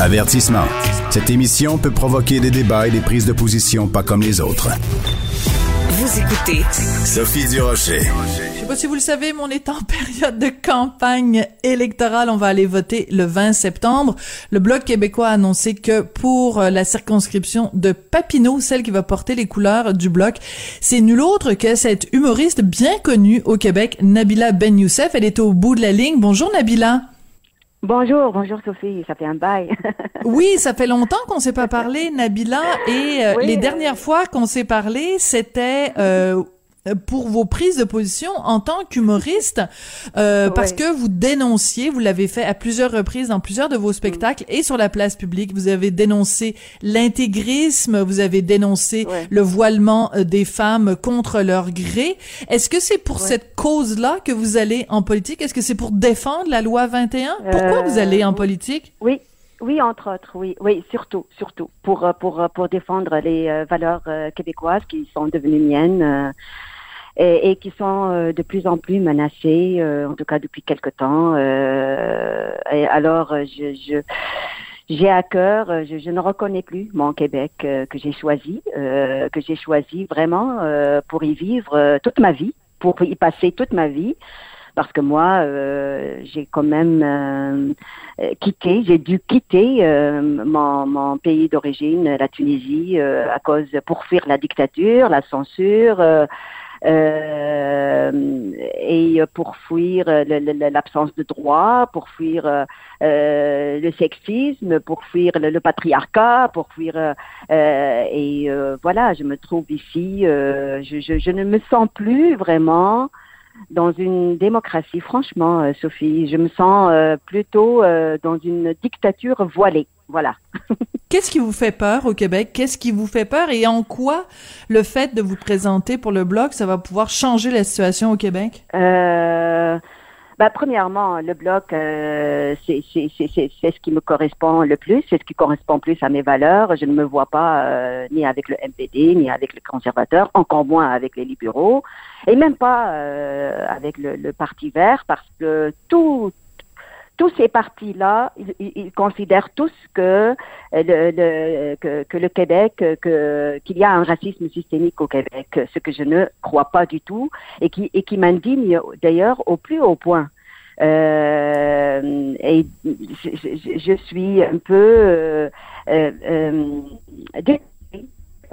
Avertissement. Cette émission peut provoquer des débats et des prises de position pas comme les autres. Vous écoutez Sophie Durocher. Je sais pas si vous le savez, mais on est en période de campagne électorale. On va aller voter le 20 septembre. Le Bloc québécois a annoncé que pour euh, la circonscription de Papineau, celle qui va porter les couleurs du Bloc, c'est nul autre que cette humoriste bien connue au Québec, Nabila Ben Youssef. Elle est au bout de la ligne. Bonjour Nabila. Bonjour, bonjour Sophie, ça fait un bail. oui, ça fait longtemps qu'on s'est pas parlé, Nabila, et euh, les dernières fois qu'on s'est parlé, c'était euh, pour vos prises de position en tant qu'humoriste, euh, parce que vous dénonciez, vous l'avez fait à plusieurs reprises dans plusieurs de vos spectacles et sur la place publique, vous avez dénoncé l'intégrisme, vous avez dénoncé le voilement euh, des femmes contre leur gré. Est-ce que c'est pour cette cause-là que vous allez en politique? Est-ce que c'est pour défendre la loi 21? Pourquoi vous allez en politique? Oui, oui, entre autres, oui, oui, surtout, surtout pour pour pour défendre les valeurs québécoises qui sont devenues miennes et, et qui sont euh, de plus en plus menacés, euh, en tout cas depuis quelque temps. Euh, et alors, je, je j'ai à cœur, je, je, ne reconnais plus mon Québec que j'ai choisi, que j'ai choisi vraiment pour y vivre toute ma vie, pour y passer toute ma vie parce que moi, euh, j'ai quand même euh, quitté, j'ai dû quitter euh, mon, mon, pays d'origine, la Tunisie, à cause pour fuir la dictature, la censure, euh, et pour fuir l'absence de droit, pour fuir euh, le sexisme, pour fuir le, patriarcat, pour fuir et voilà, je me trouve ici, je, je, je, ne me sens plus vraiment dans une démocratie, franchement, Sophie. Je me sens plutôt dans une dictature voilée. Voilà. Qu'est-ce qui vous fait peur au Québec? Qu'est-ce qui vous fait peur? Et en quoi le fait de vous présenter pour le Bloc, ça va pouvoir changer la situation au Québec? Euh, bah, premièrement, le Bloc, euh, c'est ce qui me correspond le plus, c'est ce qui correspond plus à mes valeurs. Je ne me vois pas euh, ni avec le MPD, ni avec les conservateurs, encore moins avec les libéraux, et même pas euh, avec le, le Parti vert, parce que tout tous ces partis-là, ils, considèrent tous que euh, le, que, que, le Québec, que qu'il y a un racisme systémique au Québec, ce que je ne crois pas du tout et qui et qui m'indigne d'ailleurs au plus haut point. Euh, et je, je, suis un peu euh, euh,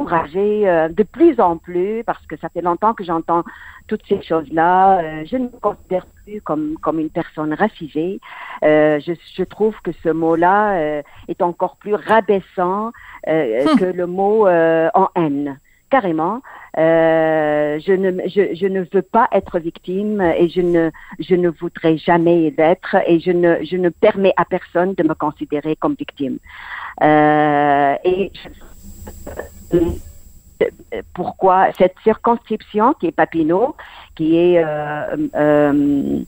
euh euh, de plus en plus, parce que ça fait longtemps que j'entends toutes ces choses-là. Euh, je ne me considère plus comme, comme une personne racisée. Euh, je, je, trouve que ce mot-là est encore plus rabaissant hum. que le mot en haine carrément. Euh, je, ne, je, je, ne veux pas être victime et je ne, je ne voudrais jamais l'être et je ne, je ne permets à personne de me considérer comme victime. Euh, et pourquoi cette circonscription qui est Papineau, qui est euh, euh,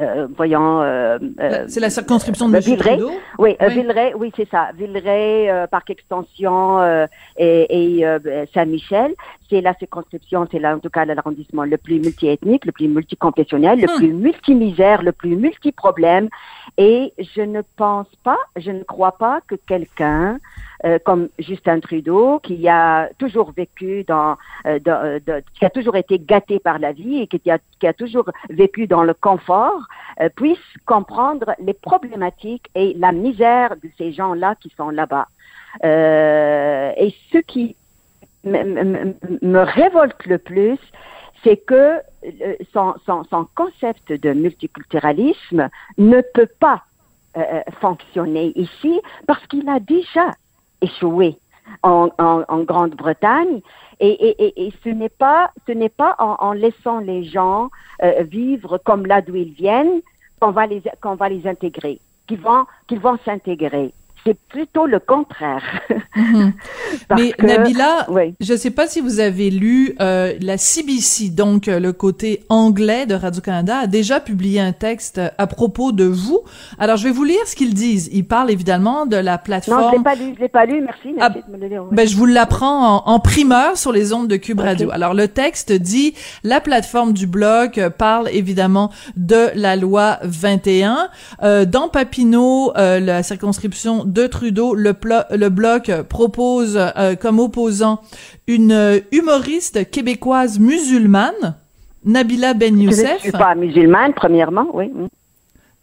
euh, voyons. Euh, euh, c'est la circonscription de. Villeray. Oui, oui. Villeray, oui, c'est ça. Villeray, Parc Extension et, et Saint-Michel. C'est la circonscription, c'est là, en tout cas l'arrondissement le plus multiethnique, le plus multiconfessionnel, le hmm. plus multimisère, le plus multiproblème. Et je ne pense pas, je ne crois pas que quelqu'un euh, comme Justin Trudeau, qui a toujours vécu dans, euh, de, de, qui a toujours été gâté par la vie et qui a, qui a toujours vécu dans le confort, euh, puisse comprendre les problématiques et la misère de ces gens-là qui sont là-bas. et ce qui me révolte le plus, c'est que son, son, concept de multiculturalisme ne peut pas euh, fonctionner ici parce qu'il a déjà échoué en, Grande-Bretagne et, ce n'est pas en, laissant les gens euh, vivre comme là d'où ils viennent qu'on va les qu'on va les intégrer. qu'ils vont s'intégrer c'est plutôt le contraire. Mhm. Mais Nabila, je ne sais pas si vous avez lu euh, la CBC, donc euh, le côté anglais de Radio-Canada, a déjà publié un texte à propos de vous. Alors, je vais vous lire ce qu'ils disent. Ils parlent évidemment de la plateforme... Non, je l'ai pas lu, je l'ai pas lu, merci. Ah, de me le dire, ben, je vous l'apprends en, primeur sur les ondes de Cube Radio. Alors, le texte dit, la plateforme du blog parle évidemment de la loi 21. Euh, dans Papineau, euh, la circonscription de Trudeau, le, le bloc propose euh, comme opposant une humoriste québécoise musulmane, Nabila Ben Youssef. Je ne suis pas musulmane, premièrement, oui. Mais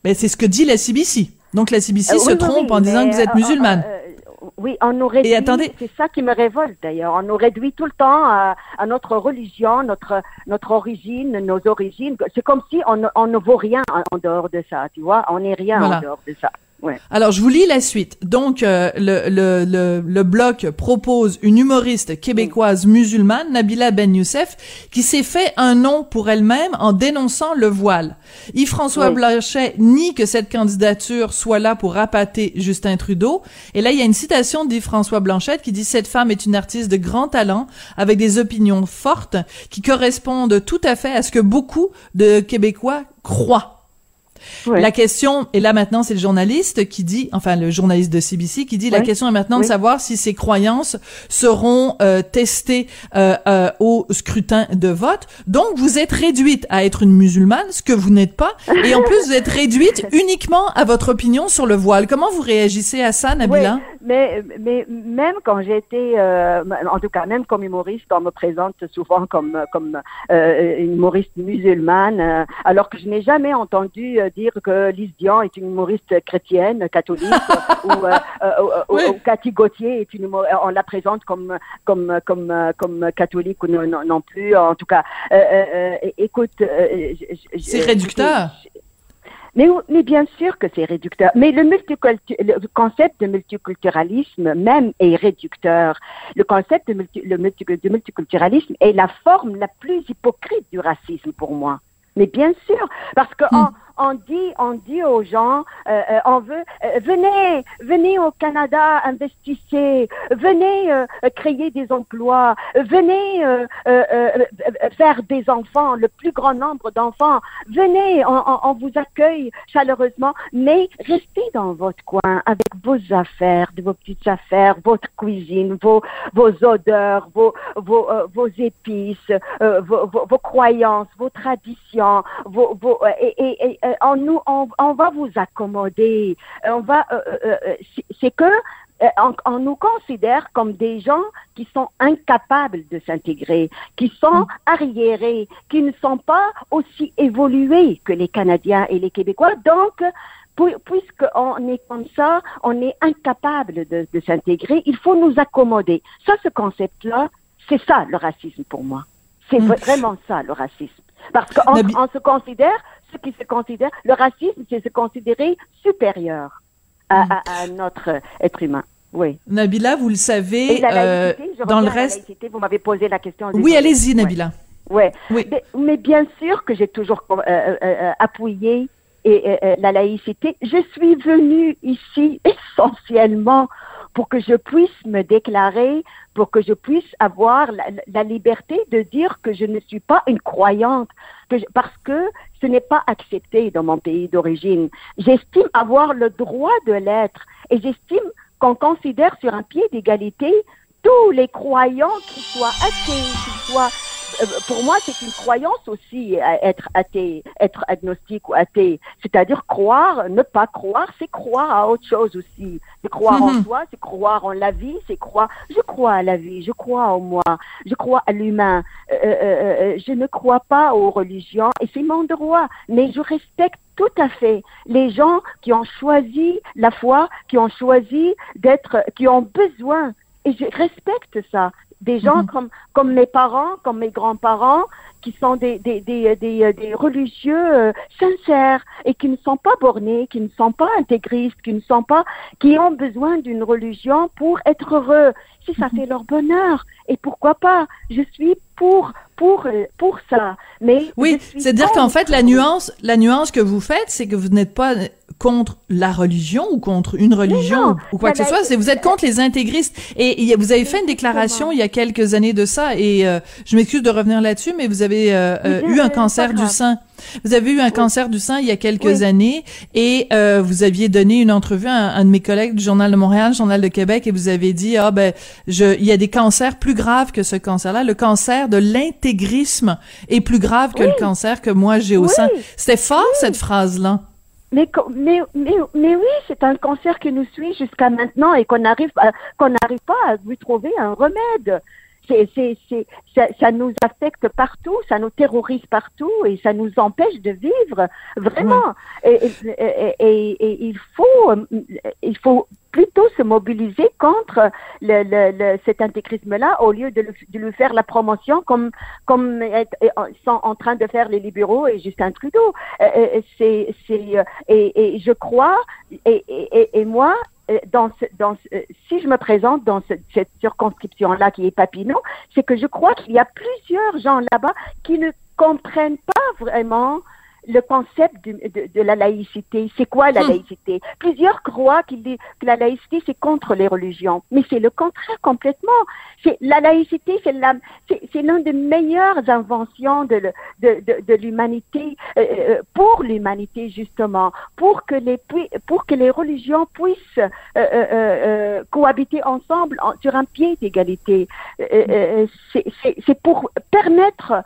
ben, c'est ce que dit la CBC. Donc la CBC euh, se trompe en disant que vous êtes euh, musulmane. oui, on nous réduit. C'est ça qui me révolte d'ailleurs. On nous réduit tout le temps à, notre religion, notre notre origine, nos origines. C'est comme si on, on, ne vaut rien en, dehors de ça, tu vois. On n'est rien en dehors de ça. Alors, je vous lis la suite. Donc, euh, le, le, le, le, bloc propose une humoriste québécoise musulmane, Nabila Ben Youssef, qui s'est fait un nom pour elle-même en dénonçant le voile. Yves-François Blanchet nie que cette candidature soit là pour appâter Justin Trudeau. Et là, il y a une citation d'Yves-François Blanchet qui dit « Cette femme est une artiste de grand talent, avec des opinions fortes, qui correspondent tout à fait à ce que beaucoup de Québécois croient. » La question, et là maintenant c'est le journaliste qui dit, enfin le journaliste de CBC qui dit, la question est maintenant de savoir si ces croyances seront euh, testées euh, euh, au scrutin de vote. Donc vous êtes réduite à être une musulmane, ce que vous n'êtes pas, et en plus vous êtes réduite uniquement à votre opinion sur le voile. Comment vous réagissez à ça, Nabila? mais, mais même quand j'étais, en tout cas même comme humoriste, on me présente souvent comme, comme une humoriste musulmane, alors que je n'ai jamais entendu dire que Lise Dion est une humoriste chrétienne, catholique, ou, euh, euh, euh, Cathy Gauthier est une on la présente comme comme comme comme catholique ou non, non plus. En tout cas, écoute, c'est réducteur. Mais, mais, bien sûr que c'est réducteur. Mais le, le, concept de multiculturalisme même est réducteur. Le concept de, le de multiculturalisme est la forme la plus hypocrite du racisme pour moi. Mais bien sûr, parce que hmm on dit, on dit aux gens, euh, euh, on veut, euh, venez, venez au Canada, investissez, venez créer des emplois, venez faire des enfants, le plus grand nombre d'enfants, venez, on, vous accueille chaleureusement, mais restez dans votre coin avec vos affaires, de vos petites affaires, votre cuisine, vos, vos odeurs, vos, vos, vos épices, vos, vos, croyances, vos traditions, vos, vos et euh, on, nous, on, va vous accommoder. On va, euh, euh, c'est que on, nous considère comme des gens qui sont incapables de s'intégrer, qui sont mm. arriérés, qui ne sont pas aussi évolués que les Canadiens et les Québécois. Donc, puisqu'on est comme ça, on est incapable de, s'intégrer, il faut nous accommoder. Ça, ce concept-là, c'est ça le racisme pour moi. C'est mm. vraiment ça le racisme. Parce qu'on se considère qui se considère, le racisme, c'est se considérer supérieur à, mm. notre être humain. Oui. Nabila, vous le savez, euh, dans le reste. vous m'avez posé la question. Oui, allez-y, Nabila. Ouais. Oui. Mais, bien sûr que j'ai toujours euh, euh, appuyé et, la laïcité. Je suis venue ici essentiellement pour que je puisse me déclarer, pour que je puisse avoir la, liberté de dire que je ne suis pas une croyante, parce que ce n'est pas accepté dans mon pays d'origine. J'estime avoir le droit de l'être et j'estime qu'on considère sur un pied d'égalité tous les croyants, qu'ils soient athées, qu'ils soient pour moi, c'est une croyance aussi, être athée, être agnostique ou athée. C'est-à-dire croire, ne pas croire, c'est croire à autre chose aussi. C'est croire en mhm. soi, c'est croire en la vie, c'est croire. Je crois à la vie, je crois en moi, je crois à l'humain. Euh, euh, je ne crois pas aux religions et c'est mon droit. Mais je respecte tout à fait les gens qui ont choisi la foi, qui ont choisi d'être, qui ont besoin et je respecte ça des gens mhm. comme, comme mes parents, comme mes grands-parents, qui sont des, des, des, des, des religieux euh, sincères et qui ne sont pas bornés, qui ne sont pas intégristes, qui ne sont pas, qui ont besoin d'une religion pour être heureux. Si ça mhm. fait leur bonheur, et pourquoi pas? Je suis pour pour pour ça. Mais oui, c'est-à-dire qu'en fait la nuance la nuance que vous faites, c'est que vous n'êtes pas contre la religion ou contre une religion ou, quoi que ce soit, c'est vous êtes contre les intégristes. Et, vous avez fait une déclaration il y a quelques années de ça, et euh, je m'excuse de revenir là-dessus, mais vous avez euh, euh, eu un cancer du sein. Vous avez eu un cancer du sein il y a quelques années et vous aviez donné une entrevue à un, de mes collègues du Journal de Montréal, Journal de Québec, et vous avez dit ah ben je il y a des cancers plus graves que ce cancer-là. Le cancer de l'intégrisme est plus grave que le cancer que moi j'ai au sein. C'était fort cette phrase-là. Mais, oui, c'est un cancer qui nous suit jusqu'à maintenant et qu'on n'arrive qu'on n'arrive pas à lui trouver un remède. C'est, c'est, c'est, ça, ça, nous affecte partout, ça nous terrorise partout et ça nous empêche de vivre vraiment. Et, et, et, il faut, il faut plutôt se mobiliser contre le, le, cet intégrisme-là au lieu de, le, de, lui faire la promotion comme comme sont en train de faire les libéraux et Justin Trudeau. Euh, euh, c'est c'est euh, et, et, je crois et, et, et moi dans, ce, dans si je me présente dans cette circonscription-là qui est Papineau, c'est que je crois qu'il y a plusieurs gens là-bas qui ne comprennent pas vraiment le concept de, de, de la laïcité. C'est quoi la hmm. laïcité? Plusieurs croient que la laïcité c'est contre les religions, mais c'est le contraire complètement. C'est la laïcité, c'est la, c'est l'une des meilleures inventions de, de, de, de l'humanité euh, euh, pour l'humanité justement, pour que les pour que les religions puissent euh, euh cohabiter ensemble sur un pied d'égalité. c'est pour permettre euh,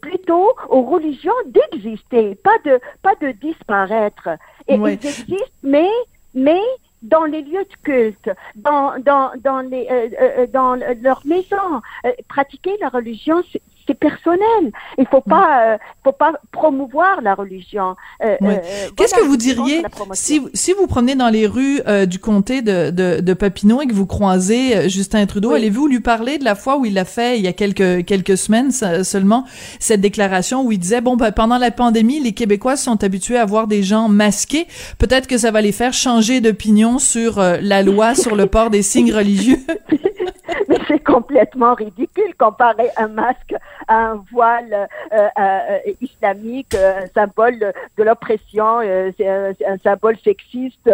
plutôt aux religions d'exister, pas de pas de disparaître. Et ils existent, mais mais dans les lieux de culte, dans dans dans les euh, euh, dans leur maison, pratiquer la religion, c'est personnel. Il faut pas, euh, faut pas promouvoir la religion. Euh, euh, Qu'est-ce que vous diriez si si vous promenez dans les rues du comté de, de, de Papineau et que vous croisez Justin Trudeau, allez-vous lui parler de la fois où il a fait il y a quelques quelques semaines seulement cette déclaration où il disait bon ben, pendant la pandémie les Québécois sont habitués à voir des gens masqués, peut-être que ça va les faire changer d'opinion sur la loi sur le port des signes religieux. Mais c'est complètement ridicule comparer un masque un voile euh, euh, islamique, un symbole de l'oppression, euh, c'est un, symbole sexiste.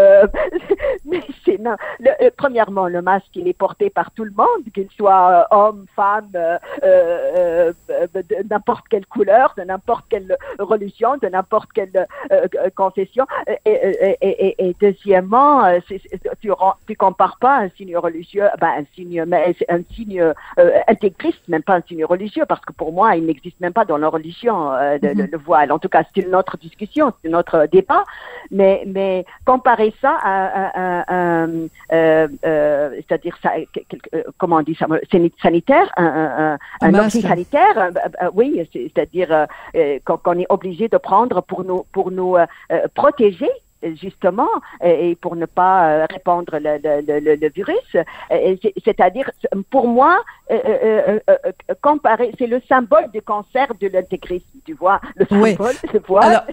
mais c'est non. premièrement, le masque il est porté par tout le monde, qu'il soit homme, femme, de n'importe quelle couleur, de n'importe quelle religion, de n'importe quelle confession. Et, deuxièmement, tu tu compares pas un signe religieux, ben un signe, un signe intégriste, même pas un signe religieux, parce que pour moi, il n'existe même pas dans la religion euh, de, mhm. le voile. En tout cas, c'est une autre discussion, c'est notre débat. Mais, mais comparer ça à, euh, euh, c'est-à-dire ça, comment on dit ça, sanitaire, un, un, un sanitaire, oui, c'est-à-dire qu'on est obligé de prendre pour nous pour nous protéger justement, et pour ne pas euh, répandre le, le, le, virus. C'est-à-dire, pour moi, euh, euh, comparer, c'est le symbole du cancer de l'intégrisme, tu vois, le symbole, tu vois.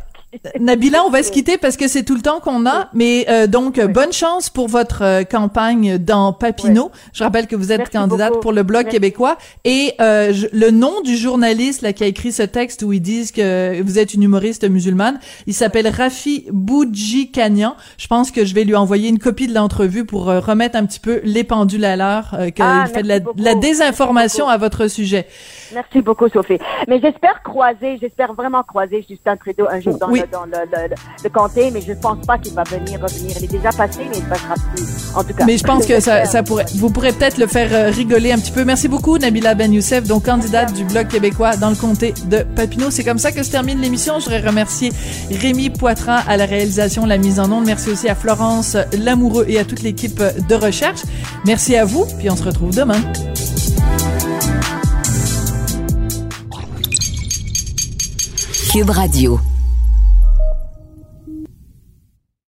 Nabila, on va se quitter parce que c'est tout le temps qu'on a. Mais euh, donc, bonne chance pour votre euh, campagne dans Papineau. Je rappelle que vous êtes candidate pour le Bloc québécois. Et euh, le nom du journaliste là, qui a écrit ce texte où ils disent que vous êtes une humoriste musulmane, il s'appelle Rafi Boudjikanian. Je pense que je vais lui envoyer une copie de l'entrevue pour remettre un petit peu les pendules à l'heure, qu'il ah, fait de la, désinformation à votre sujet. Merci beaucoup, Sophie. Mais j'espère croiser, j'espère vraiment croiser Justin Trudeau un jour dans oui dans le, le, le, comté, mais je ne pense pas qu'il va venir revenir. Il est déjà passé, mais il ne passera plus. En tout cas. Mais je pense que ça, ça pourrait, vous pourrez peut-être le faire euh, rigoler un petit peu. Merci beaucoup, Nabila Ben Youssef, donc candidate du Bloc québécois dans le comté de Papineau. C'est comme ça que se termine l'émission. Je voudrais remercier Rémi Poitras à la réalisation, la mise en onde. Merci aussi à Florence Lamoureux et à toute l'équipe de recherche. Merci à vous, puis on se retrouve demain. Cube Radio.